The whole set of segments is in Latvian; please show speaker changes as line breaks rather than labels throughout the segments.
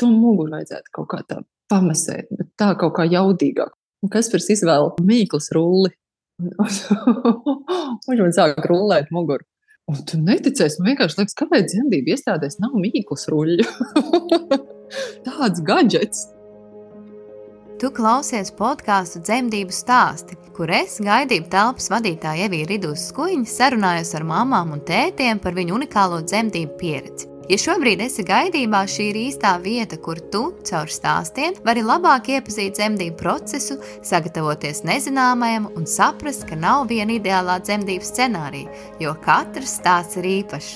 to muguru vajadzētu kaut kā tā pamasēt, bet tā kaut kā jaudīgāk. Un kas par izvēlu mīklas rulli? Viņš man sāk rullēt muguru. Un tu neticēsi, man vienkārši liekas, kāpēc dzemdību iestādēs nav mīklas ruļļu. Tāds gadgets.
Tu klausies podkāstu dzemdību stāsti, kur es, gaidību telpas vadītāja Evija Ridus Skuiņa, sarunājos ar mamām un tētiem par viņu unikālo dzemdību pieredzi. Ja šobrīd esi gaidībā, šī ir īstā vieta, kur tu caur stāstiem vari labāk iepazīt dzemdību procesu, sagatavoties nezināmajam un saprast, ka nav viena ideālā dzemdību scenārija, jo katrs stāsts ir īpašs.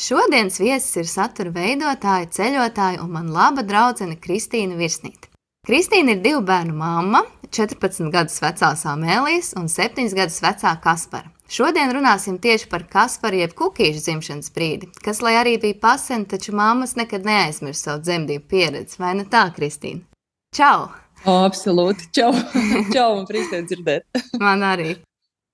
Šodienas viesis ir satura veidotāja, ceļotāja un man laba draudzene Kristīna Virsnīte. Kristīna ir divu bērnu mamma, 14 gadus vecā Samēlijas un 7 gadus vecā Kaspara. Šodien runāsim tieši par Kasparu jeb kukīšu dzimšanas brīdi, kas, lai arī bija pasen, taču mammas nekad neaizmirst savu dzemdību pieredzi, vai ne tā, Kristīna? Čau!
O, absolūti, čau! čau, man prieks dzirdēt!
man arī!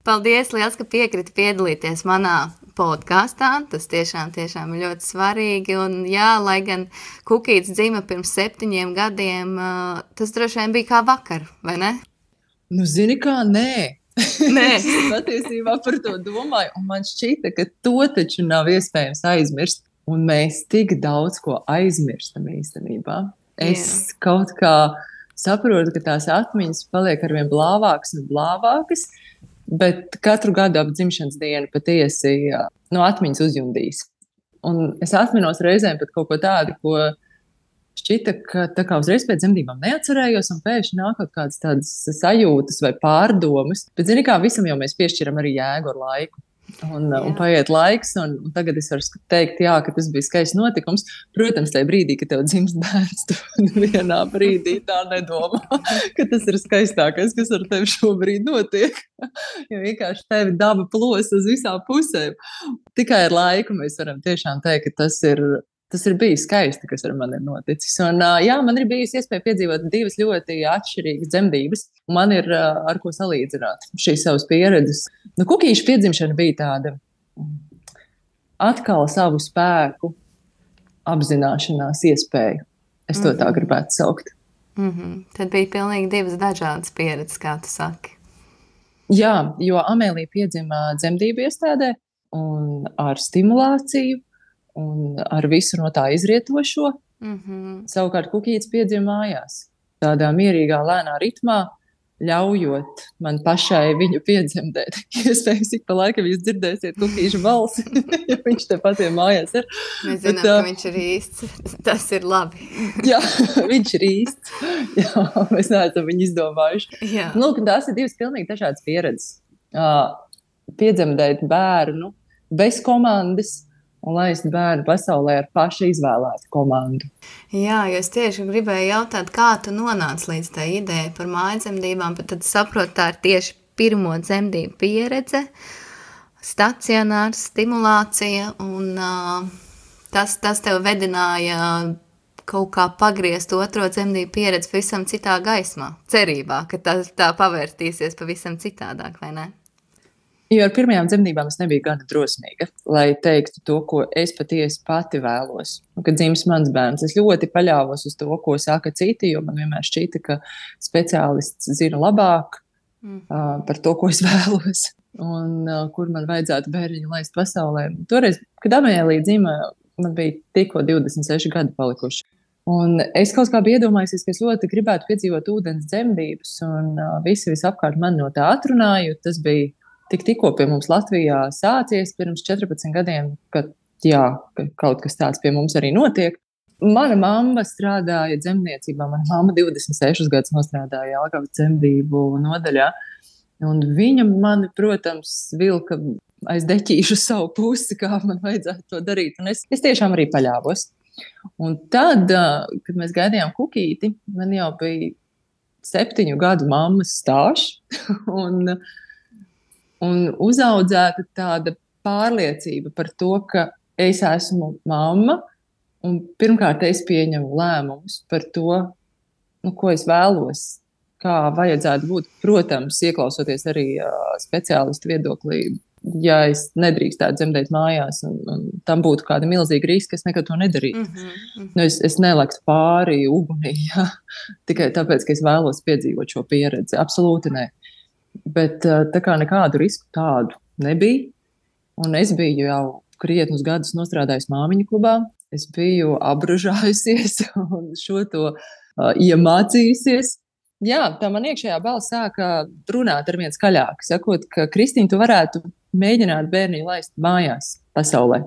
Paldies, liels, ka piekriti piedalīties manā podkāstā. Tas tiešām, tiešām ir ļoti svarīgi. Un, jā, lai gan Kukīts dzima pirms septiņiem gadiem, tas droši vien bija kā vakar, vai ne?
Nu, zini, kā nē.
Nē,
es patiesībā par to domāju, un man šķita, ka to taču nav iespējams aizmirst. Un mēs tik daudz ko aizmirstam īstenībā. Es Jā. kaut kā saprotu, ka tās atmiņas paliek ar vien blāvākas un blāvākas. Bet katru gadu ap dzimšanas dienu patiesi no atmiņas uzjundīs. Un es atminos reizēm pat kaut ko tādu, ko šķita, ka tā kā uzreiz pēc dzemdībām neatcerējos, un pēkšņi nāk kaut kādas tādas sajūtas vai pārdomas. Bet, zini, kā visam jau mēs piešķiram arī jēgu ar laiku. Un, jā. un paiet laiks, un, un tagad es varu teikt, jā, ka tas bija skaists notikums. Protams, tajā brīdī, kad tev dzimst bērns, tu vienā brīdī tā nedomā, ka tas ir skaistākais, kas ar tevi šobrīd notiek. Jo vienkārši tevi daba plos uz visām pusēm. Tikai ar laiku mēs varam tiešām teikt, ka tas ir tas ir bijis skaisti, kas ar mani ir noticis. Un, jā, man ir bijusi iespēja piedzīvot divas ļoti atšķirīgas dzemdības. Man ir ar ko salīdzināt šīs savas pieredzes. Nu, Kukīša piedzimšana bija tāda atkal savu spēku apzināšanās iespēja. Es to mm -hmm. tā mhm. gribētu saukt.
Mm -hmm. Tad bija pilnīgi divas dažādas pieredzes, kā tu saki.
Jā, jo Amēlija piedzima dzemdību iestādē un ar stimulāciju un ar visu no tā izrietošo. Mm -hmm. Savukārt kukītis piedzima mājās, tādā mierīgā, lēnā ritmā, ļaujot man pašai viņu piedzemdēt. Iespējams, ik pa laikam jūs dzirdēsiet kukīšu balsi, ja viņš te patiem mājās ir.
Mēs zinām, Bet, uh, ka viņš ir īsts. Tas ir labi.
jā, viņš ir īsts. Jā, mēs neesam viņu izdomājuši. Jā. Nu, tās ir divas pilnīgi dažādas pieredzes. Uh, piedzemdēt bērnu bez komandas, un laist bērnu pasaulē ar pašu izvēlētu komandu.
Jā, jo es tieši gribēju jautāt, kā tu nonāci līdz tai idejai par mājdzemdībām, bet tad saprotu, tā ir tieši pirmo dzemdību pieredze, stacionārs, stimulācija, un uh, tas, tas tev vedināja kaut kā pagriezt otro dzemdību pieredzi pavisam citā gaismā, cerībā, ka tā, tā pavērtīsies pavisam citādāk, vai ne?
Jo ar pirmajām dzemdībām es nebiju gana drosmīga, lai teiktu to, ko es patiesi pati vēlos. Kad dzims mans bērns, es ļoti paļāvos uz to, ko saka citi, jo man vienmēr šķita, ka speciālists zina labāk mm. uh, par to, ko es vēlos un uh, kur man vajadzētu bērniņu laist pasaulē. Toreiz, kad Amēlija dzima, man bija tikko 26 gadi palikuši. Un es kaut kā biju iedomājies, ka es ļoti gribētu piedzīvot ūdens dzemdības, un uh, visi visapkārt man no tā atrunāja. Tas bija tik, tikko pie mums Latvijā sācies pirms 14 gadiem, kad jā, ka kaut kas tāds pie mums arī notiek. Mana mamma strādāja dzemdniecībā. Mana mamma 26 gadus strādāja Jālgavas dzemdību nodaļā. Un viņa man, protams, vilka aiz deķīšu savu pusi, kā man vajadzētu to darīt. Un es, es tiešām arī paļāvos. Un tad, kad mēs gaidījām kukīti, man jau bija septiņu gadu mammas stāsts. un uzaudzēta tāda pārliecība par to, ka es esmu mamma, un pirmkārt es pieņemu lēmumus par to, nu, ko es vēlos, kā vajadzētu būt. Protams, ieklausoties arī uh, speciālistu viedoklī, ja es nedrīkstētu dzemdēt mājās, un, un tam būtu kāda milzīga riska, es nekad to nedarītu. Mm -hmm. nu, es, es nelaktu pāri ugunī ja? tikai tāpēc, ka es vēlos piedzīvot šo pieredzi. Absolūti nē. Bet tā kā nekādu risku tādu nebija, un es biju jau krietnus gadus strādājis māmiņu klubā, es biju apbružājusies un šo to uh, iemācījusies jā, tā man iekšējā balss sāka runāt ar vien skaļāk, sakot, ka Kristīna, tu varētu mēģināt bērnu laist mājās, pasaulē.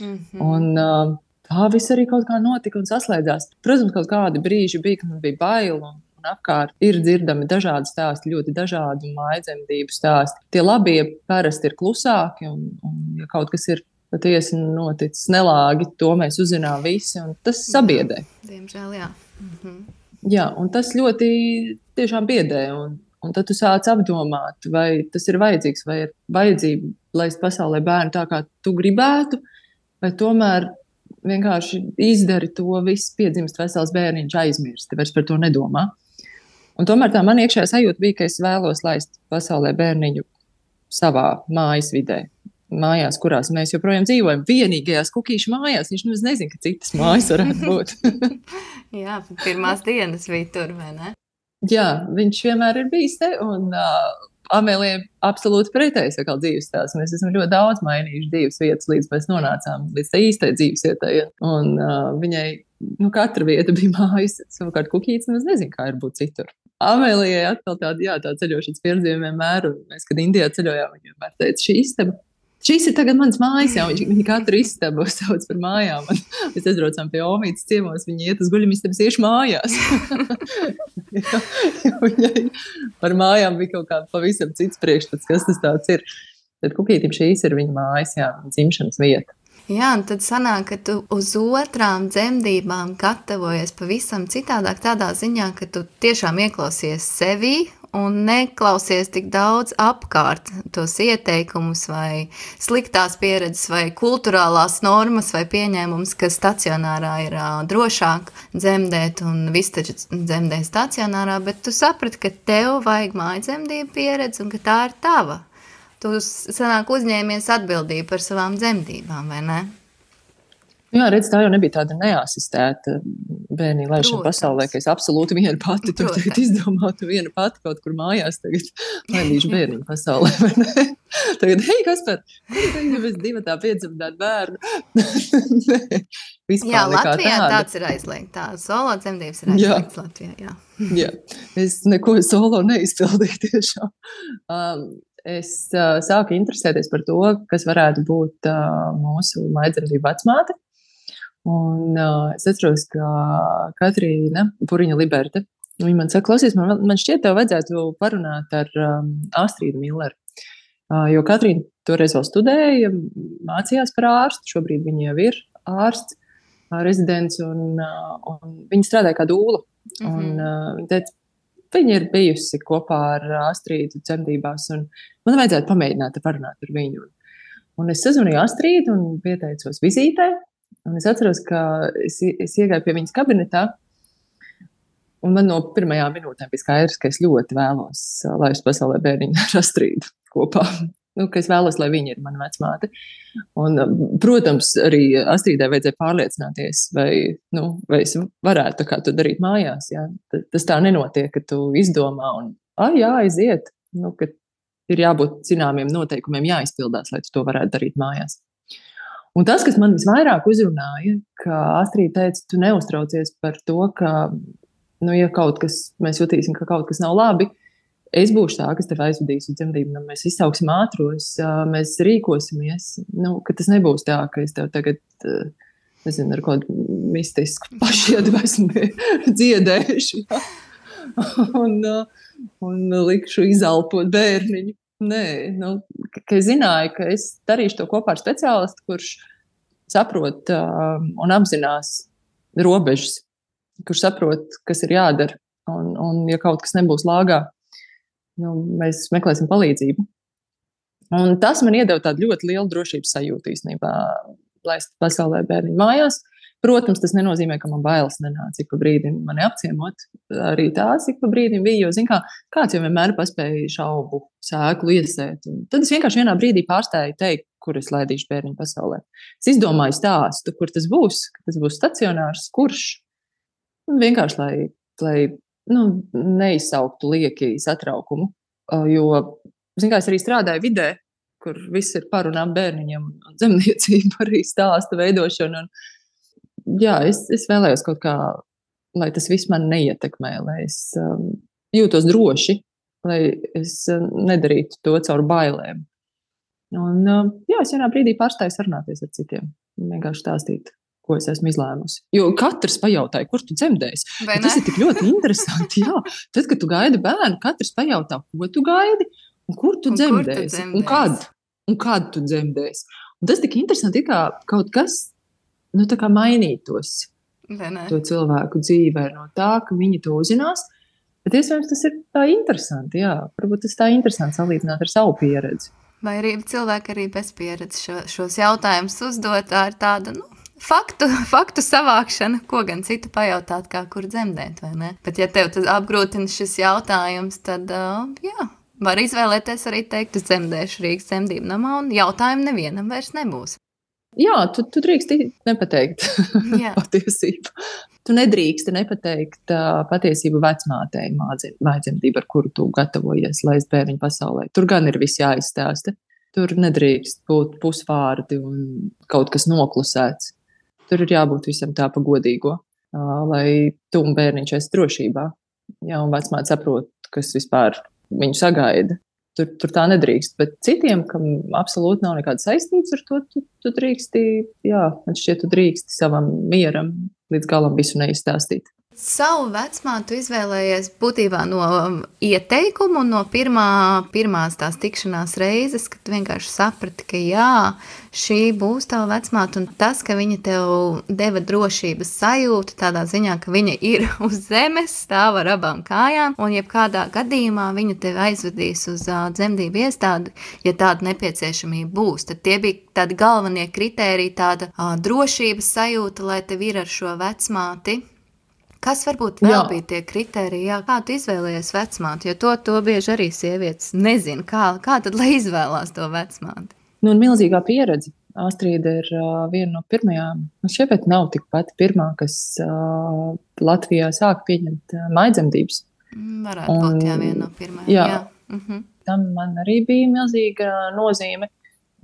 Mm -hmm. Un, uh, tā viss arī kaut kā notika un saslēdzās. Protams, kaut kādi brīži bija, kad man bija bail. Un, un apkārt ir dzirdami dažādi stāsti, ļoti dažādi maidzemdību stāsti. Tie labie parasti ir klusāki, un, un ja kaut kas ir patiesi noticis nelāgi, to mēs uzzinām visi, un tas sabiedē.
Diemžēl, jā. -hmm.
Jā, un tas ļoti tiešām biedē. Un, un tad tu sāc apdomāt, vai tas ir vajadzīgs, vai ir vajadzība laist pasaulē bērnu tā, kā tu gribētu, vai tomēr vienkārši izdari to visu, piedzimst vesels bērniņš, aizmirsti, vairs par to nedomā. Un tomēr tā man iekšējā sajūta bija, ka es vēlos laist pasaulē bērniņu savā mājas vidē mājās, kurās mēs joprojām dzīvojam. Vienīgajās kukīšu mājās viņš nu nezina, ka citas mājas varētu būt.
Jā, pirmās dienas bija tur, vai ne?
Jā, viņš vienmēr ir bijis te. Un, uh, Amēlija absolūti pretējs atkal dzīves stāsts. Mēs esam ļoti daudz mainījuši dzīves vietas, līdz mēs nonācām līdz tai īstai dzīves vietai. Un uh, viņai nu, katra vieta bija mājas, savukārt kukītis nemaz nezina, kā ir būt citur. Amēlijai atkal tāda, jā, tā ceļošanas pieredze vienmēr, un mēs, kad Indijā ceļojām, viņa vienmēr teica, šī istaba Šis ir tagad mans mājas, jau viņš, viņa katru istabu sauc par mājām. Un mēs aizbraucām pie Omītas ciemos, viņa iet uz guļamistabas iešu mājās. jo, jo viņai par mājām bija kaut kā pavisam cits priekšstats, kas tas tāds ir. Tad kukītim šīs ir viņa mājas, jā, dzimšanas vieta.
Jā, un tad sanāk, ka tu uz otrām dzemdībām gatavojies pavisam citādāk, tādā ziņā, ka tu tiešām ieklausies sevi un neklausies tik daudz apkārt tos ieteikumus vai sliktās pieredzes vai kulturālās normas vai pieņēmums, ka stacionārā ir uh, drošāk dzemdēt un viss taču dzemdē stacionārā, bet tu saprati, ka tev vajag mājdzemdību pieredzi un ka tā ir tava tu sanāk uzņēmies atbildību par savām dzemdībām, vai ne?
Jā, redz, tā jau nebija tāda neasistēta bērnu laišana pasaulē, ka es absolūti viena pati to tagad izdomātu, viena pati kaut kur mājās tagad laidīšu bērnu pasaulē. tagad, hei, kas par, tagad mēs divi tā piedzemdāt bērnu.
Vispār jā, Latvijā tāda. tāds ir aizliegts. Tā solo dzemdības ir aizliegts Latvijā. Jā.
jā, es neko solo neizpildīju tiešām. Um, es uh, sāku interesēties par to, kas varētu būt uh, mūsu maidzemdību vecmāte. Un uh, es atceros, ka Katrīna Puriņa Liberta, viņa man saka, klausies, man, man šķiet, tev vajadzētu parunāt ar um, Astrīdu Milleru. Uh, jo Katrīna toreiz vēl studēja, mācījās par ārstu, šobrīd viņa jau ir ārsts, uh, rezidents, un, uh, un viņa strādāja kā dūla. Mm -hmm. un, uh, viņa teica, Viņa ir bijusi kopā ar Astrīdu dzemdībās, un man vajadzētu pamēģināt parunāt ar viņu. Un, es sazvanīju Astrīdu un pieteicos vizītē. Un es atceros, ka es, es iegāju pie viņas kabinetā. Un man no pirmajām minūtēm bija skaidrs, ka es ļoti vēlos laist pasaulē bērniņu ar Astrīdu kopā nu, ka es vēlos, lai viņa ir mana vecmāte. Un, um, protams, arī Astridai vajadzēja pārliecināties, vai, nu, vai es varētu to darīt mājās. Jā. Tas tā nenotiek, ka tu izdomā un, ah, jā, aiziet. Nu, ir jābūt zināmiem noteikumiem, jāizpildās, lai to varētu darīt mājās. Un tas, kas man visvairāk uzrunāja, ka Astrid teica, tu neuztraucies par to, ka, nu, ja kaut kas, mēs jutīsim, ka kaut kas nav labi, tad es būšu tā, kas tev aizvedīs uz dzemdībām, nu, mēs izsauksim ātros, mēs rīkosimies. Nu, tas nebūs tā, ka es tev tagad. Nezinu, ar kādu mistisku pašiedu esmu dziedējuši. Ja? Un, un likšu izelpot bērniņu. Nē, nu, ka es zināju, ka es darīšu to kopā ar speciālistu, kurš saprot uh, un apzinās robežas, kurš saprot, kas ir jādara. Un, un ja kaut kas nebūs lāgā, nu, mēs meklēsim palīdzību. Un tas man iedeva tādu ļoti lielu drošības sajūtu īstenībā, laist pasaulē bērnu mājās. Protams, tas nenozīmē, ka man bailes nenāca ik pa brīdim mani apciemot. Arī tās ik pa brīdim bija. Jo, zin, kā, kāds jau vienmēr paspēja šaubu sēklu iesēt. Un tad es vienkārši vienā brīdī pārstāju teikt, kur es laidīšu bērnu pasaulē. Es izdomāju stāstu, kur tas būs. Tas būs stacionārs, kurš vienkārši lai, lai nu, neizsauktu lieki satraukumu. Jo, zin, kā es arī strādāju vidē, kur viss ir par un ap bērniņiem, un zemniecība arī stāsta veidošana. Un, jā, es, es vēlējos kaut kā, lai tas viss man neietekmē, lai es um, jūtos droši, lai es nedarītu to caur bailēm. Un, jā, es vienā brīdī pārstāju sarunāties ar citiem, vienkārši stāstīt, ko es esmu izlēmusi. Jo katrs pajautāja, kur tu dzemdēsi. Tas ir tik ļoti interesanti. Jā, tad, kad tu gaidi bērnu, katrs pajautā, ko tu gaidi un kur tu un dzemdēsi. Kur tu dzemdēsi? Un kad? Un kad tu dzemdēsi? Un tas tik interesanti, kā kaut kas nu, mainītos to cilvēku dzīvē no tā, ka viņi to uzzinās. Bet iespējams tas ir tā interesanti. Jā, varbūt tas tā interesanti salīdzināt ar savu pieredzi.
Vai arī cilvēki arī bez pieredzes šo, šos jautājumus uzdot ar tādu nu, faktu, faktu savākšanu, ko gan citu pajautāt, kā kur dzemdēt, vai ne? Bet ja tev tas apgrūtina šis jautājums, tad uh, jā. Var izvēlēties arī teikt, es dzemdēšu Rīgas dzemdību namā, un jautājumu nevienam vairs nebūs.
Jā, tu, tu drīkst nepateikt patiesību. Tu nedrīkst nepateikt uh, patiesību vecmātei, mācību, ar kuru tu gatavojies laist bērnu pasaulē. Tur gan ir viss jāizstāsta. Tur nedrīkst būt pusvārdi un kaut kas noklusēts. Tur ir jābūt visam tā pa godīgo, lai tu un bērniņš esat drošībā. Jā, un vecmāte saprot, kas vispār viņu sagaida. Tur, tur tā nedrīkst. Bet citiem, kam absolūti nav nekāda saistības ar to, tu, tu drīksti, jā, man šķiet, tu drīksti savam mieram līdz galam visu neizstāstīt.
Savu vecmātu izvēlējies būtībā no um, ieteikuma un no pirmā, pirmās tās tikšanās reizes, kad vienkārši saprati, ka jā, šī būs tava vecmāte. Un tas, ka viņa tev deva drošības sajūtu, tādā ziņā, ka viņa ir uz zemes, stāv ar abām kājām, un jebkādā gadījumā viņa tevi aizvedīs uz uh, dzemdību iestādi, ja tāda nepieciešamība būs. Tad tie bija tādi galvenie kriteriji, tāda uh, drošības sajūta, lai tev ir ar šo vecmāti Kas varbūt vēl jā. bija tie kriteriji, jā, kā tu izvēlējies vecmāti? Jo to, to bieži arī sievietes nezina. Kā, kā tad lai izvēlās to vecmāti?
Nu, un milzīgā pieredze. Astrīda ir uh, viena no pirmajām. Nu, šeit nav tik pati pirmā, kas uh, Latvijā sāk pieņemt uh, maidzemdības.
Mm, varētu un, būt jā, viena no pirmajām. Jā. jā. Uh
-huh. Tam man arī bija milzīga nozīme.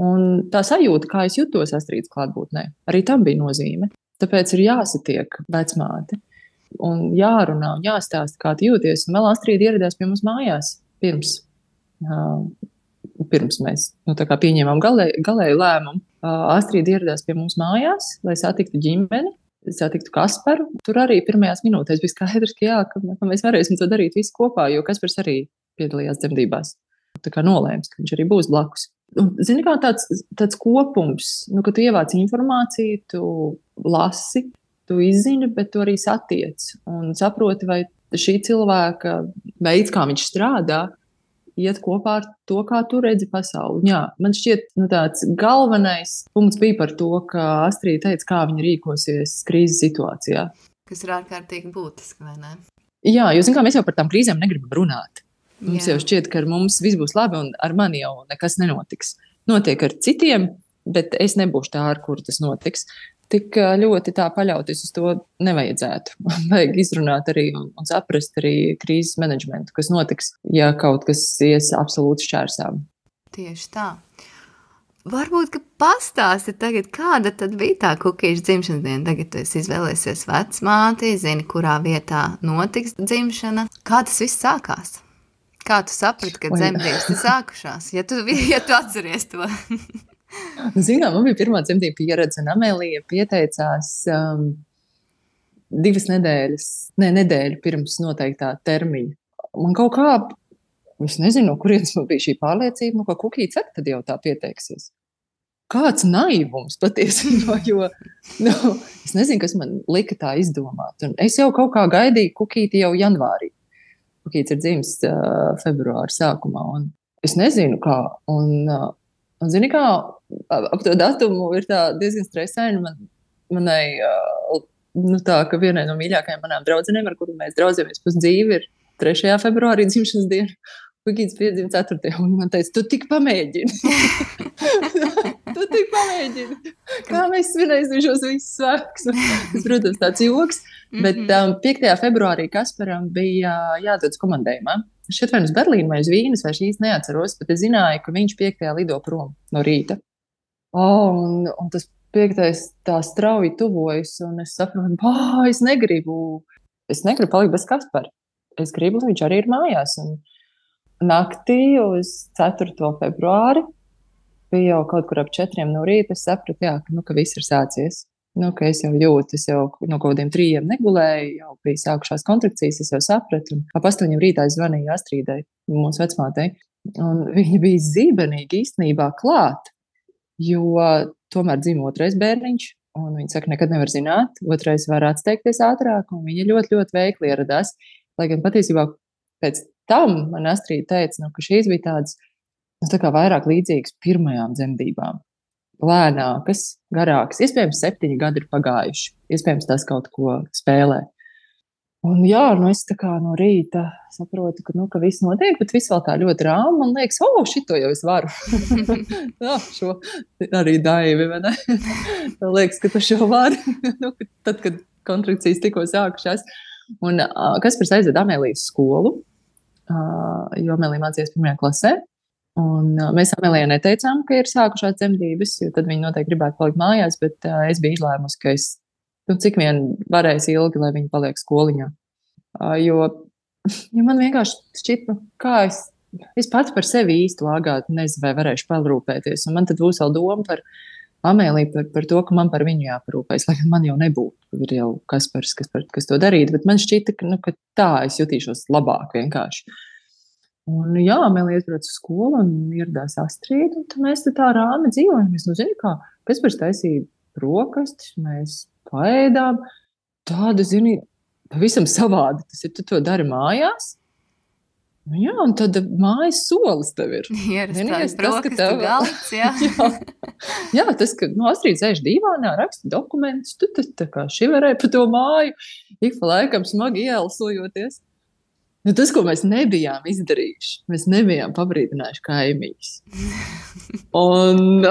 Un tā sajūta, kā es jutos Astrīdas klātbūtnē, arī tam bija nozīme. Tāpēc ir jāsatiek vecmāte un jārunā un jāstāsta, kā jūties. Un vēl Astrīda ieradās pie mums mājās pirms. Uh, pirms mēs nu, pieņēmām galē, galēju lēmumu, uh, Astrīda ieradās pie mums mājās, lai satiktu ģimeni, satiktu Kasparu. Tur arī pirmajās minūtēs bija skaidrs, ka, jā, ka, ka mēs varēsim to darīt visi kopā, jo Kaspars arī piedalījās dzemdībās. Tā kā nolēms, ka viņš arī būs blakus. Zini, kā tāds, tāds kopums, nu, ka tu ievāc informāciju, tu lasi, tu izzini, bet tu arī satiec un saproti, vai šī cilvēka veids, kā viņš strādā, iet kopā ar to, kā tu redzi pasauli. Jā, man šķiet, nu, tāds galvenais punkts bija par to, ka Astrīda teica, kā viņa rīkosies krīzes situācijā.
Kas ir ārkārtīgi būtiski, vai ne?
Jā, jo kā, mēs jau par tām krīzēm negribam runāt. Mums Jā. jau šķiet, ka ar mums viss būs labi un ar mani jau nekas nenotiks. Notiek ar citiem, bet es nebūšu tā, ar kuru tas notiks tik ļoti tā paļauties uz to nevajadzētu. Vajag izrunāt arī un, saprast arī krīzes menedžmentu, kas notiks, ja kaut kas ies absolūti šķērsām.
Tieši tā. Varbūt, ka pastāsti tagad, kāda tad bija tā kukīša dzimšanas diena. Tagad tu izvēlēsies vecmāti, zini, kurā vietā notiks dzimšana. Kā tas viss sākās? Kā tu saprati, ka dzemdības ir sākušās? Ja tu, ja tu atceries to.
Zinām, man bija pirmā dzemdību pieredze, un Amelija pieteicās um, divas nedēļas, ne nedēļu pirms noteiktā termiņa. Man kaut kā, es nezinu, no kurienes man bija šī pārliecība, nu, ka kukīts arī tad jau tā pieteiksies. Kāds naivums patiesībā, jo nu, es nezinu, kas man lika tā izdomāt. Un es jau kaut kā gaidīju kukīti jau janvārī. Kukīts ir dzimis uh, februāra sākumā, es nezinu, kā. Un, uh, Un, zini, kā ap to datumu ir diezgan stresaini. Man manai, nu tā, ka vienai no mīļākajām manām draudzenēm, ar kuru mēs draudzamies pusdzīvi, ir 3. februārī dzimšanas diena. Pagīds piedzima 4. un man teica, tu tik pamēģini. tu tik pamēģini. Kā mēs svinēsim šos visus svētkus? Tas, protams, tāds joks. Bet um, 5. februārī Kasparam bija jādodas komandējumā. Šeit vai uz Berlīnu vai uz Vīnes, vai šīs neatceros, bet es zināju, ka viņš 5. lido prom no rīta. Oh, un, un tas 5. tā strauji tuvojas, un es saprotu, ka es negribu, es negribu palikt bez Kaspara. Es gribu, lai viņš arī ir mājās. Un, naktī uz 4. februāri bija jau kaut kur ap 4 no rīta. Es sapratu, jā, ka, nu, ka viss ir sācies. Nu, es jau jūtu, es jau no kaut kādiem trījiem negulēju, jau bija sākušās kontrakcijas, es jau sapratu. Un ap 8 rītā es zvanīju Astrīdai, mūsu vecmātei. Un viņa bija zīmenīgi īstenībā klāt, jo tomēr dzimta otrais bērniņš. Un viņa saka, nekad nevar zināt, otrais var atsteigties ātrāk, un viņa ļoti, ļoti veikli ieradās. Lai gan patiesībā pēc tam man Astrīda teica, nu, ka šīs bija tādas nu, tā vairāk līdzīgas pirmajām dzemdībām. Lēnākas, garākas, iespējams, septiņi gadi ir pagājuši. Iespējams, tas kaut ko spēlē. Un jā, nu es tā kā no rīta saprotu, ka, nu, ka viss notiek, bet viss vēl tā ļoti rāmi. Man liekas, oh, šito jau es varu. jā, šo arī daivi, vai ne? Man liekas, ka tu šo vari. nu, tad, kad kontrakcijas tikko sākušās. Un uh, kas par aizved Amēlijas skolu? jo Melija mācījās pirmajā klasē. Un, uh, mēs Amelijai neteicām, ka ir sākušās dzemdības, jo tad viņa noteikti gribētu palikt mājās, bet uh, es biju izlēmusi, ka es nu, cik vien varēs ilgi, lai viņa paliek skoliņā. Jo, jo man vienkārši šķiet, nu, kā es, es pats par sevi īsti lāgāt, nezinu, vai varēšu parūpēties. Un man tad būs vēl doma par Amēliju, par, par to, ka man par viņu jāparūpējas, lai man jau nebūtu. Ir jau kas, pars, kas, par, kas to darītu, bet man šķita, ka, nu, ka tā es jutīšos labāk vienkārši. Un, jā, Mēlī aizbrauca uz skolu un ieradās Astrīda, un mēs tā rāmi dzīvojam. Es nezinu, kā Kaspars taisīja brokastis, mēs paēdām. Tāda, zini, pavisam savādi. Tas ir, tu to dari mājās. Nu, jā, un tad mājas solis tev ir.
Vienīgais, tas, ka tev galds, jā.
jā. jā, tas, ka no Astrīda sēž divānā, raksta dokumentus, tu tad tā kā šiverē pa to māju, ik pa laikam smagi ielsojoties. Nu, tas, ko mēs nebijām izdarījuši, mēs nebijām pabrīdinājuši kaimiņus. Un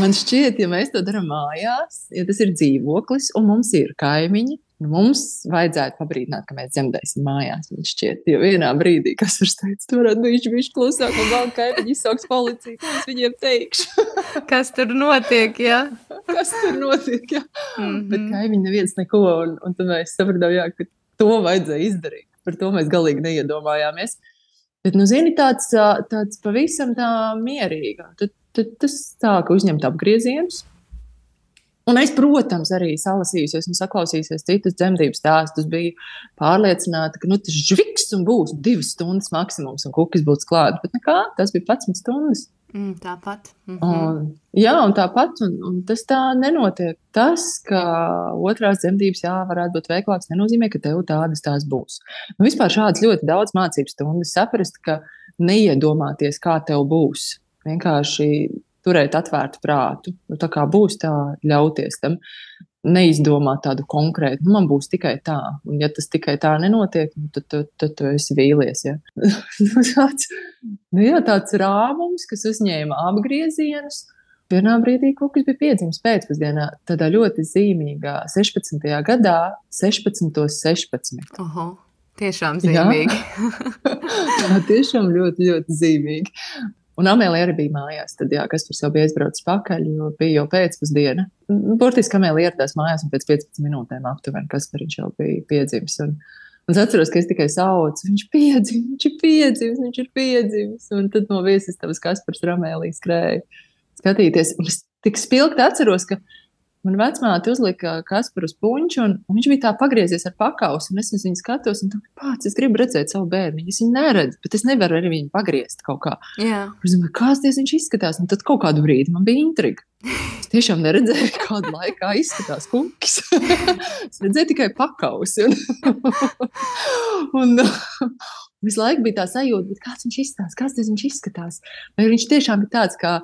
man šķiet, ja mēs to darām mājās, ja tas ir dzīvoklis un mums ir kaimiņi, nu, mums vajadzētu pabrīdināt, ka mēs dzemdēsim mājās. Man šķiet, jo vienā brīdī, kas tur teica, tur varētu būt viņš klusāk un vēl kaimiņi izsauks policiju, ko es viņiem teikšu.
kas tur notiek, jā?
kas tur notiek, jā. Mm -hmm. Bet kaimiņi neviens neko, un, un tad mēs sapratām, jā, ka to vajadzēja izdarīt. Par to mēs galīgi neiedomājāmies. Bet, nu, zini, tāds, tāds pavisam tā mierīga. Tad, tad tas sāka uzņemt apgriezienus. Un es, protams, arī salasījusies un saklausījusies citus dzemdību stāstus. Biju pārliecināta, ka nu, tas žviks un būs divas stundas maksimums, un kukas būs klāta. Bet nekā, tas bija 11 stundas.
Mm, tāpat. Mm -hmm.
un, jā, un tāpat. Un, un tas tā nenotiek. Tas, ka otrās dzemdības jā, varētu būt veiklākas, nenozīmē, ka tev tādas tās būs. Nu, vispār šādas ļoti daudz mācību stundas saprast, ka neiedomāties, kā tev būs. Vienkārši turēt atvērtu prātu. Nu, tā kā būs tā, ļauties tam neizdomāt tādu konkrētu, nu, man būs tikai tā. Un, ja tas tikai tā nenotiek, nu, tad, tad, tad tu esi vīlies. Ja? Nu, tāds, nu, jā, tāds rāmums, kas uzņēma apgriezienus. Vienā brīdī kaut kas bija piedzimis pēcpusdienā, tādā ļoti zīmīgā 16. gadā, 16. 16.
Oho. Tiešām zīmīgi.
Jā, tiešām ļoti, ļoti zīmīgi. Un Amēlija arī bija mājās. Tad, jā, kas tur jau bija aizbraucis pakaļ, jo bija jau pēcpusdiena. Nu, burtiski Amēlija ieradās mājās un pēc 15 minūtēm aptuveni, kas tur jau bija piedzimis. Un, un es atceros, ka es tikai saucu, viņš ir piedzimis, viņš ir piedzimis, viņš ir piedzimis. Un tad no viesis tavas Kaspars Ramēlijas skrēja skatīties. Un es tik spilgti atceros, ka Man vecmāte uzlika Kasparu uz puņķu, un, un viņš bija tā pagriezies ar pakausu. Es viņu skatos, un pats es gribu redzēt savu bērnu. Es viņu neredzu, bet es nevaru arī viņu pagriezt kaut kā. Domāju, kāds viņš izskatās. Un tad kaut kādu brīdi man bija intriga. Es tiešām neredzēju, kādā laikā izskatās kukis. es redzēju tikai pakausi. Un, un, un, visu laiku bija tā sajūta, kāds viņš izskatās, kāds viņš izskatās. Vai viņš tiešām ir tāds, kā,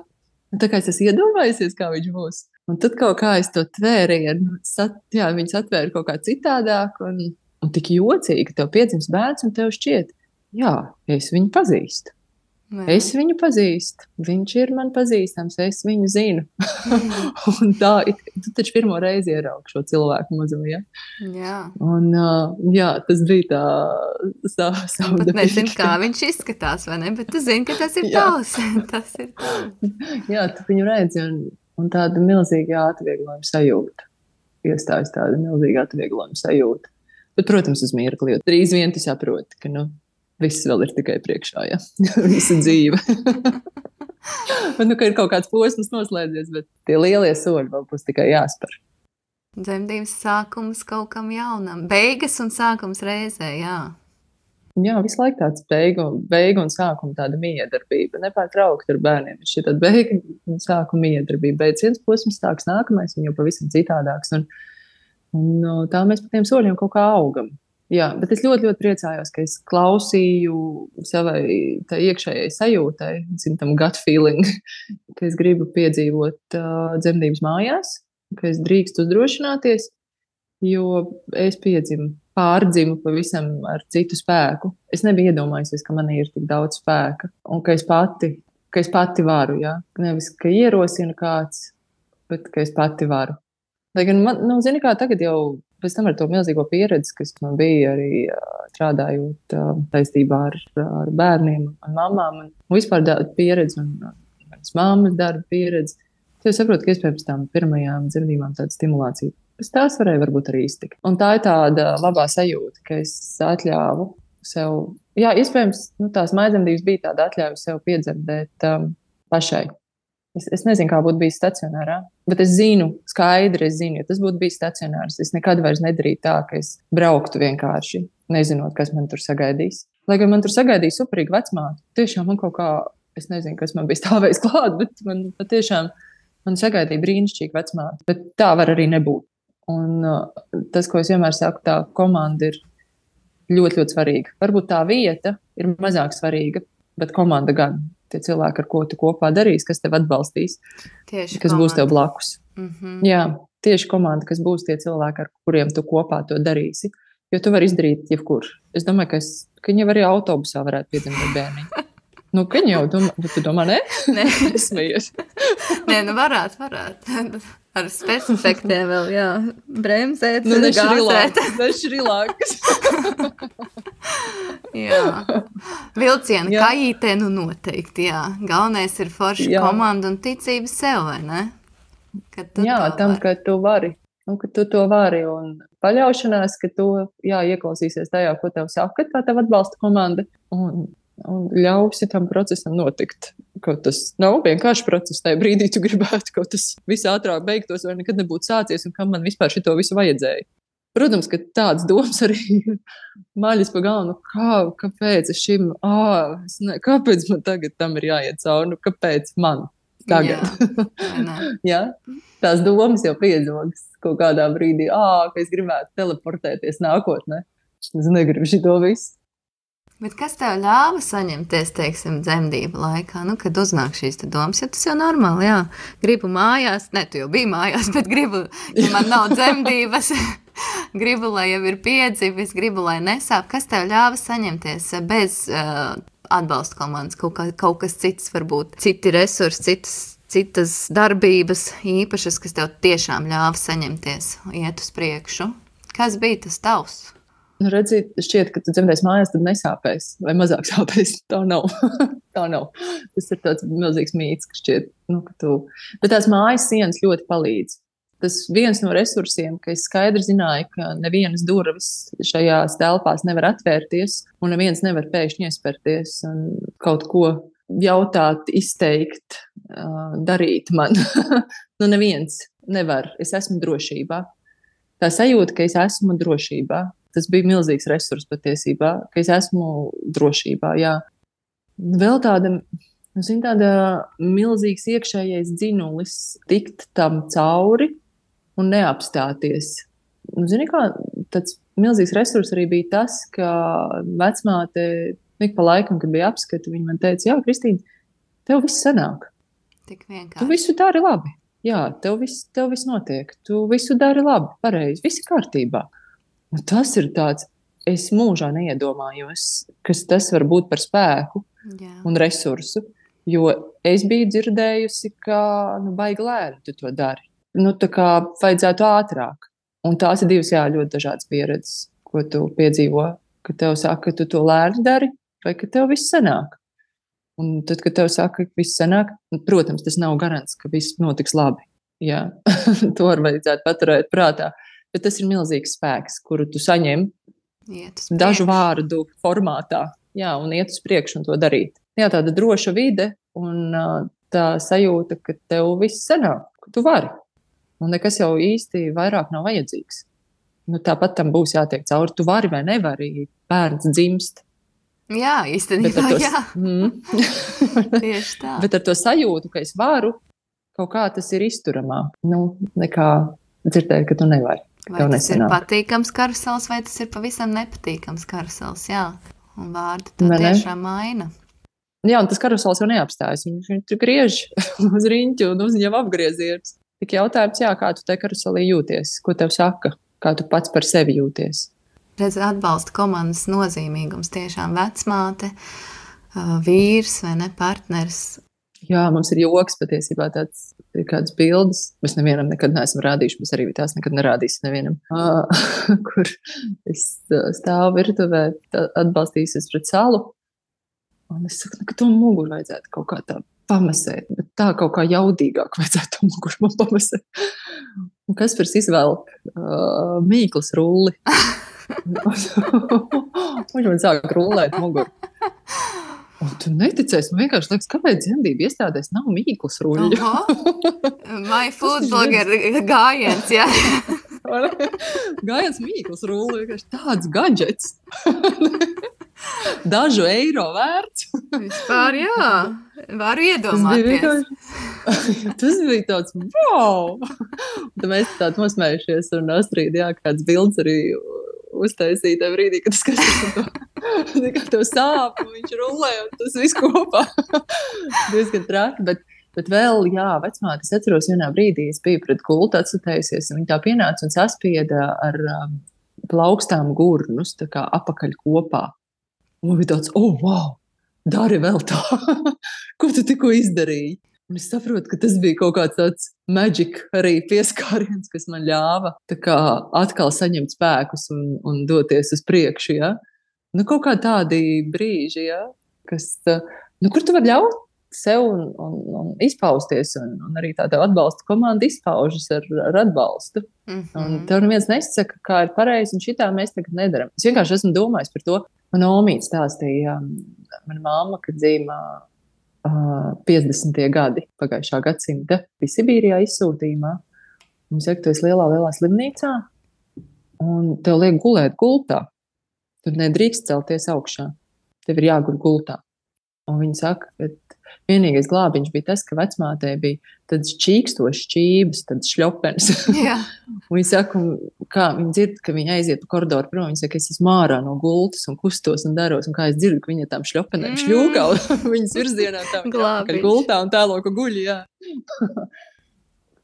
nu, tā kā es esmu iedomājies, kā viņš būs. Un tad kaut kā es to tvērienu, sat, jā, viņas atvēra kaut kā citādāk, un, un tik jocīgi, tev piedzimst bērns, un tev šķiet, jā, es viņu pazīstu.
Vai
Es viņu pazīstu, viņš ir man pazīstams, es viņu zinu. tā, tu taču pirmo reizi ieraugi šo cilvēku mazo, ja?
Jā.
Un, uh, jā, tas bija tā, tā
Pat
savda
nezinu, kā viņš izskatās, vai ne? Bet tu zini, ka tas ir tavs. tas ir tavs.
Jā, tu viņu redzi, un, un tāda milzīga atvieglojuma sajūta. Iestājas tāda milzīga atvieglojuma sajūta. Bet, protams, uz mirkli, jo drīz vien tu saproti, ka nu, viss vēl ir tikai priekšā, ja visa dzīve. Bet, nu, ka ir kaut kāds posms noslēdzies, bet tie lielie soļi vēl būs tikai jāspēr.
Dzemdības sākums kaut kam jaunam. Beigas un sākums reizē, jā.
Jā, visu laiku tāds beigu, beigu un sākuma tāda miedarbība. Nepārtraukti ar bērniem. Šī tāda beiga un sākuma miedarbība. Beidz viens posms, sāks nākamais, un jau pavisam citādāks. Un, un tā mēs pa tiem soļiem kaut kā augam. Jā, bet es ļoti, ļoti priecājos, ka es klausīju savai iekšējai sajūtai, tam gut feeling, ka es gribu piedzīvot uh, dzemdības mājās, ka es drīkstu uzdrošināties, jo es piedzimu, pārdzimu pavisam ar citu spēku. Es nebiju iedomājusies, ka man ir tik daudz spēka un ka es pati, ka es pati varu. Ja? Nevis, ka ierosina kāds, bet ka es pati varu. Lai gan man, nu, zini, kā tagad jau pēc tam ar to milzīgo pieredzi, kas man bija arī strādājot saistībā ar, ar bērniem un mamām, un, vispār pieredzi un manas mammas darba pieredzi. Tad es saprotu, ka iespējams tām pirmajām dzemdībām tāda stimulācija. Es tās varēju varbūt arī iztikt. Un tā ir tāda labā sajūta, ka es atļāvu sev, jā, iespējams, nu, tās maizemdības bija tāda atļauja sev piedzemdēt um, pašai. Es, es nezinu, kā būtu bijis stacionārā, bet es zinu, skaidri es zinu, ja tas būtu bijis stacionārs. Es nekad vairs nedarītu tā, ka es brauktu vienkārši, nezinot, kas man tur sagaidīs. Lai gan man tur sagaidīja superīga vecmāte, tiešām man kaut kā, es nezinu, kas man bija stāvējis klāt, bet man patiešām man sagaidīja brīnišķīga vecmāte. Bet tā var arī nebūt. Un uh, tas, ko es vienmēr saku, tā komanda ir ļoti, ļoti svarīga. Varbūt tā vieta ir mazāk svarīga, bet komanda gan. Tie cilvēki, ar ko tu kopā darīsi, kas tev atbalstīs,
Tieši
kas būs tev blakus.
Mm -hmm.
Jā, tieši komanda, kas būs tie cilvēki, ar kuriem tu kopā to darīsi. Jo tu vari izdarīt jebkur. Es domāju, ka, es, ka viņi arī autobusā varētu piedzemdēt bērnu. Nu, ka jau domā, tu domā, nē,
Nē,
es smējos.
nē, nu varētu, varētu. Ar specifiktiem vēl, jā. Bremzēt,
Nu, ne
gāzēt.
ne šrilāks.
Jā, vilciena
Jā.
kājītē, nu noteikti, jā. Galvenais ir forša
Jā.
komanda un ticība sev, vai ne?
Jā, tam,
vari.
ka tu vari. Un, ka tu to vari. Un paļaušanās, ka tu jā, ieklausīsies tajā, ko tev saka, kā tev atbalsta komanda. Un, un ļausi tam procesam notikt. Kaut tas nav vienkārši process. Tajā brīdī tu gribētu, ka tas viss ātrāk beigtos, vai nekad nebūtu sācies, un kam man vispār šito visu vajadzēja. Protams, ka tādas domas arī maļas pa galvu. Nu, kā, kāpēc es šim, ā, es ne, kāpēc man tagad tam ir jāiet cauri? Nu, kāpēc man tagad?
Jā?
Ja? Tās domas jau piezogas kaut kādā brīdī, ah, ka es gribētu teleportēties nākotnē. Es negribu šo visu.
Bet kas tev ļāva saņemties, teiksim, dzemdību laikā, nu, kad uznāk šīs domas? Jo tas jau normāli, jā. Gribu mājās, ne, tu jau biji mājās, bet gribu, ja man nav dzemdības, gribu, lai jau ir piedzīvis, gribu, lai nesāp. Kas tev ļāva saņemties bez uh, atbalsta komandas, kaut, kā, kaut kas cits, varbūt citi resursi, citas, citas darbības īpašas, kas tev tiešām ļāva saņemties, iet uz priekšu? Kas bija tas tavs?
Nu, redziet, šķiet, ka tu dzemdēsi mājās, tad nesāpēs vai mazāk sāpēs. Tā nav. Tā nav. Tas ir tāds milzīgs mīts, ka šķiet, nu, ka tu. Bet tās mājas sienas ļoti palīdz. Tas viens no resursiem, ka es skaidri zināju, ka nevienas durvis šajās telpās nevar atvērties, un neviens nevar pēkšņi iespērties un kaut ko jautāt, izteikt, darīt man. nu, neviens nevar. Es esmu drošībā. Tā sajūta, ka es esmu drošībā, tas bija milzīgs resurs patiesībā, ka es esmu drošībā. Jā. Vēl tāda, nu, zin, tāda milzīgs iekšējais dzinulis, tikt tam cauri un neapstāties. Nu, zini, kā tāds milzīgs resurs arī bija tas, ka vecmāte ik pa laikam, kad bija apskati, viņa man teica, Jā, Kristīna, tev viss sanāk.
Tik
Tu
vienkārši.
visu dari labi. jā, tev viss, tev viss notiek, tu visu dari labi, pareizi, viss kārtībā. Un tas ir tāds, es mūžā neiedomājos, kas tas var būt par spēku jā. un resursu. Jo es biju dzirdējusi, ka nu, baigi lēni tu to dari. Nu, tā kā vajadzētu ātrāk. Un tās ir divas jā, ļoti dažādas pieredzes, ko tu piedzīvo. Kad tev saka, ka tu to lēni dari, vai ka tev viss sanāk. Un tad, kad tev saka, ka viss sanāk, nu, protams, tas nav garants, ka viss notiks labi. Jā, to vajadzētu paturēt prātā. Bet tas ir milzīgs spēks, kuru tu saņem dažu vārdu formātā, jā, un iet uz priekšu un to darīt. Jā, tāda droša vide un tā sajūta, ka tev viss sanāk, ka tu vari. Un nekas jau īsti vairāk nav vajadzīgs. Nu, tāpat tam būs jātiek cauri. Tu vari vai nevari. Bērns dzimst,
Jā, īstenībā.
To,
jā.
mm.
Tieši tā.
Bet ar to sajūtu, ka es varu, kaut kā tas ir izturamāk. Nu, nekā dzirdēt, ka tu nevari.
Vai tas ir patīkams karusels, vai tas ir pavisam nepatīkams karusels? Jā, un vārdi to ne, tiešām maina.
Jā, un tas karusels jau neapstājas. Viņš, viņš griež uz riņķu un uz viņu apgrieziens. Tik jautājums, jā, kā tu tajā karuselī jūties, ko tev saka, kā tu pats par sevi jūties
redz atbalsta komandas nozīmīgums. Tiešām vecmāte, vīrs vai ne partners.
Jā, mums ir joks patiesībā tāds ir kādas bildes. Mēs nevienam nekad neesam rādījuši. Mēs arī tās nekad nerādīsim nevienam. kur es stāvu virtuvē, atbalstīsies pret salu. Un es saku, ka to muguru vajadzētu kaut kā tā pamesēt, bet tā kaut kā jaudīgāk vajadzētu to muguru man pamesēt. Un kas par izvēlku uh, mīklas rulli? Viņš man sāk rullēt muguru. Un tu neticēsi, man vienkārši liekas, kāpēc dzemdību iestādēs nav mīklas ruļļu.
My food blogger gājiens, jā.
gājiens mīklas ruļļu, vienkārši tāds gadžets. Dažu eiro vērts.
Vispār, jā. Varu iedomāties. Tas
bija, tas bija tāds, wow! Tad mēs tādu nosmējušies un Astrīd, jā, kāds bilds arī uztaisīt tajā brīdī, kad skaties to, kā tev sāp, un viņš rulē, un tas viss kopā. Diezgan traki, bet, bet vēl, jā, vecmāte, es atceros, vienā brīdī es biju pret gultu atsutējusies, un viņa tā pienāca un saspieda ar um, plaukstām gurnus, tā kā apakaļ kopā. Un bija tāds, oh, wow, dari vēl tā, ko tu tikko izdarīji. Un es saprotu, ka tas bija kaut kāds tāds maģisk arī pieskāriens, kas man ļāva atkal saņemt spēkus un, un doties uz priekšu. Ja? Nu, kaut kā tādi brīži, ja? kas, nu, kur tu vari ļaut sev un, un, un izpausties, un, un arī tāda atbalsta komanda izpaužas ar, ar atbalstu. Mm -hmm. Un tev neviens nesaka, kā ir pareizi, un šitā mēs tagad nedaram. Es vienkārši esmu domājis par to. Man omīte stāstīja, mana mamma, kad dzīvoja 50. gadi pagājušā gadsimta Sibīrijā izsūtījumā. Mums ir tas lielā, lielā slimnīcā, un tev liek gulēt gultā. Tur nedrīkst celties augšā. Tev ir jāguļ gultā. Un viņi saka, ka vienīgais glābiņš bija tas, ka vecmātei bija tādas čīkstošas čības, tādas šļopenes. viņi saka, kā viņi dzird, ka viņi aiziet pa koridoru prom. Viņi saka, es esmu ārā no gultas un kustos un daros, un kā es dzirdu, ka viņi tam šļopenēm mm. šļūkā viņas virzienā tam gultā un tēlo, ka guļ.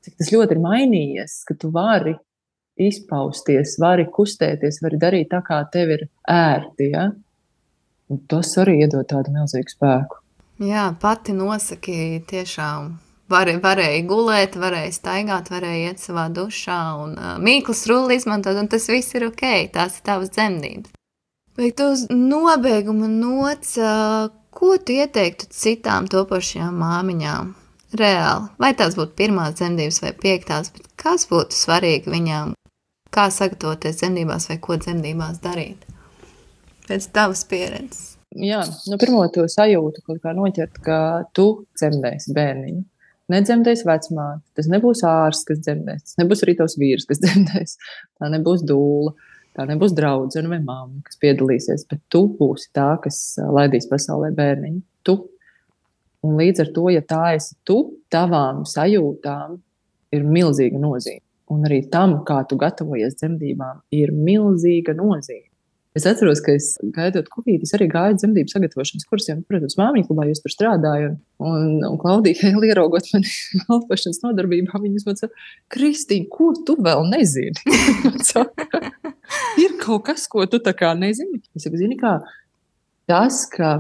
Cik tas ļoti ir mainījies, ka tu vari izpausties, vari kustēties, vari darīt tā, kā tev ir ērti. Ja? Un tas arī iedod tādu milzīgu spēku.
Jā, pati nosaki tiešām. Var, varēja gulēt, varēja staigāt, varēja iet savā dušā un uh, mīklas rulli izmantot, un tas viss ir ok. Tās ir tavas dzemdības. Bet uz nobeiguma nots, uh, ko tu ieteiktu citām topošajām māmiņām? Reāli, vai tās būtu pirmās dzemdības vai piektās, bet kas būtu svarīgi viņām? Kā sagatavoties dzemdībās vai ko dzemdībās darīt? Pēc tavas pieredzes
jā, nu, pirmo to sajūtu, kaut kā noķert, ka tu dzemdēsi bērniņu. Nedzemdēs vecmāte, tas nebūs ārsts, kas dzemdēs, tas nebūs arī tavs vīrs, kas dzemdēs, tā nebūs dūla, tā nebūs draudzene vai mamma, kas piedalīsies, bet tu būsi tā, kas laidīs pasaulē bērniņu. Tu. Un līdz ar to, ja tā esi tu, tavām sajūtām ir milzīga nozīme. Un arī tam, kā tu gatavojies dzemdībām, ir milzīga nozīme. Es atceros, ka es gaidot kukīti, es arī gāju dzemdību sagatavošanas kursiem. Protams, māmiņa klubā jūs tur strādājat. Un, un Klaudija ieraugot mani elpošanas nodarbībā, viņas man saka, Kristīna, ko tu vēl nezini? saka, ir kaut kas, ko tu tā kā nezini. Es saku, zini kā, tas, ka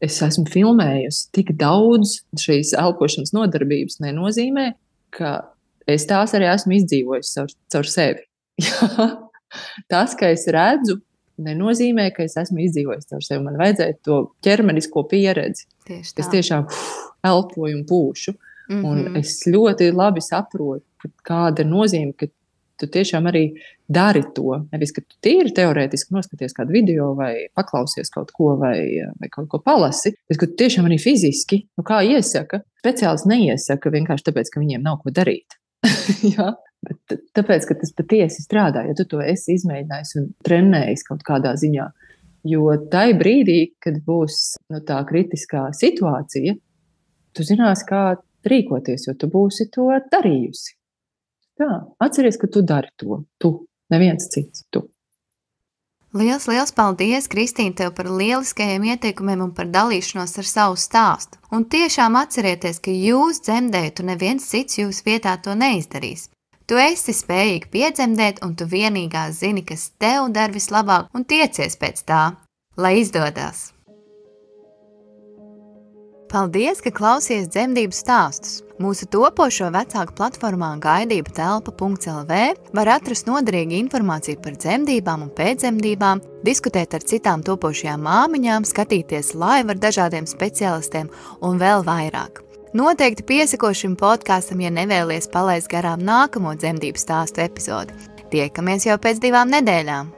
es esmu filmējusi tik daudz šīs elpošanas nodarbības, nenozīmē, ka es tās arī esmu izdzīvojusi caur, caur sevi. Tas, ka es redzu, nenozīmē, ka es esmu izdzīvojis caur sevi. Man vajadzēja to ķermenisko pieredzi. Tieši tā. Es tiešām elpoju un pūšu. Mm -hmm. Un mhm. es ļoti labi saprotu, kāda ir nozīme, ka tu tiešām arī dari to. Nevis, ka tu tīri teorētiski noskaties kādu video vai paklausies kaut ko vai, vai kaut ko palasi, bet ka tu tiešām arī fiziski, nu kā iesaka, speciālists neiesaka vienkārši tāpēc, ka viņiem nav ko darīt. ja? Bet tāpēc, ka tas patiesi strādā, ja tu to esi izmēģinājis un trenējis kaut kādā ziņā. Jo tajā brīdī, kad būs nu, tā kritiskā situācija, tu zināsi, kā rīkoties, jo tu būsi to darījusi. Jā, atceries, ka tu dari to. Tu, neviens cits. Tu.
Liels, liels paldies, Kristīne, tev par lieliskajiem ieteikumiem un par dalīšanos ar savu stāstu. Un tiešām atcerieties, ka jūs dzemdējat, un neviens cits jūsu vietā to neizdarīs. Tu esi spējīgi piedzemdēt, un tu vienīgā zini, kas tev der vislabāk, un tiecies pēc tā, lai izdodas! Paldies, ka klausies dzemdību stāstus! Mūsu topošo vecāku platformā gaidība telpa.lv var atrast noderīgu informāciju par dzemdībām un pēcdzemdībām, diskutēt ar citām topošajām māmiņām, skatīties live ar dažādiem specialistiem un vēl vairāk. Noteikti piesako šim podkāstam, ja nevēlies palaist garām nākamo dzemdību stāstu epizodi. Tiekamies jau pēc divām nedēļām!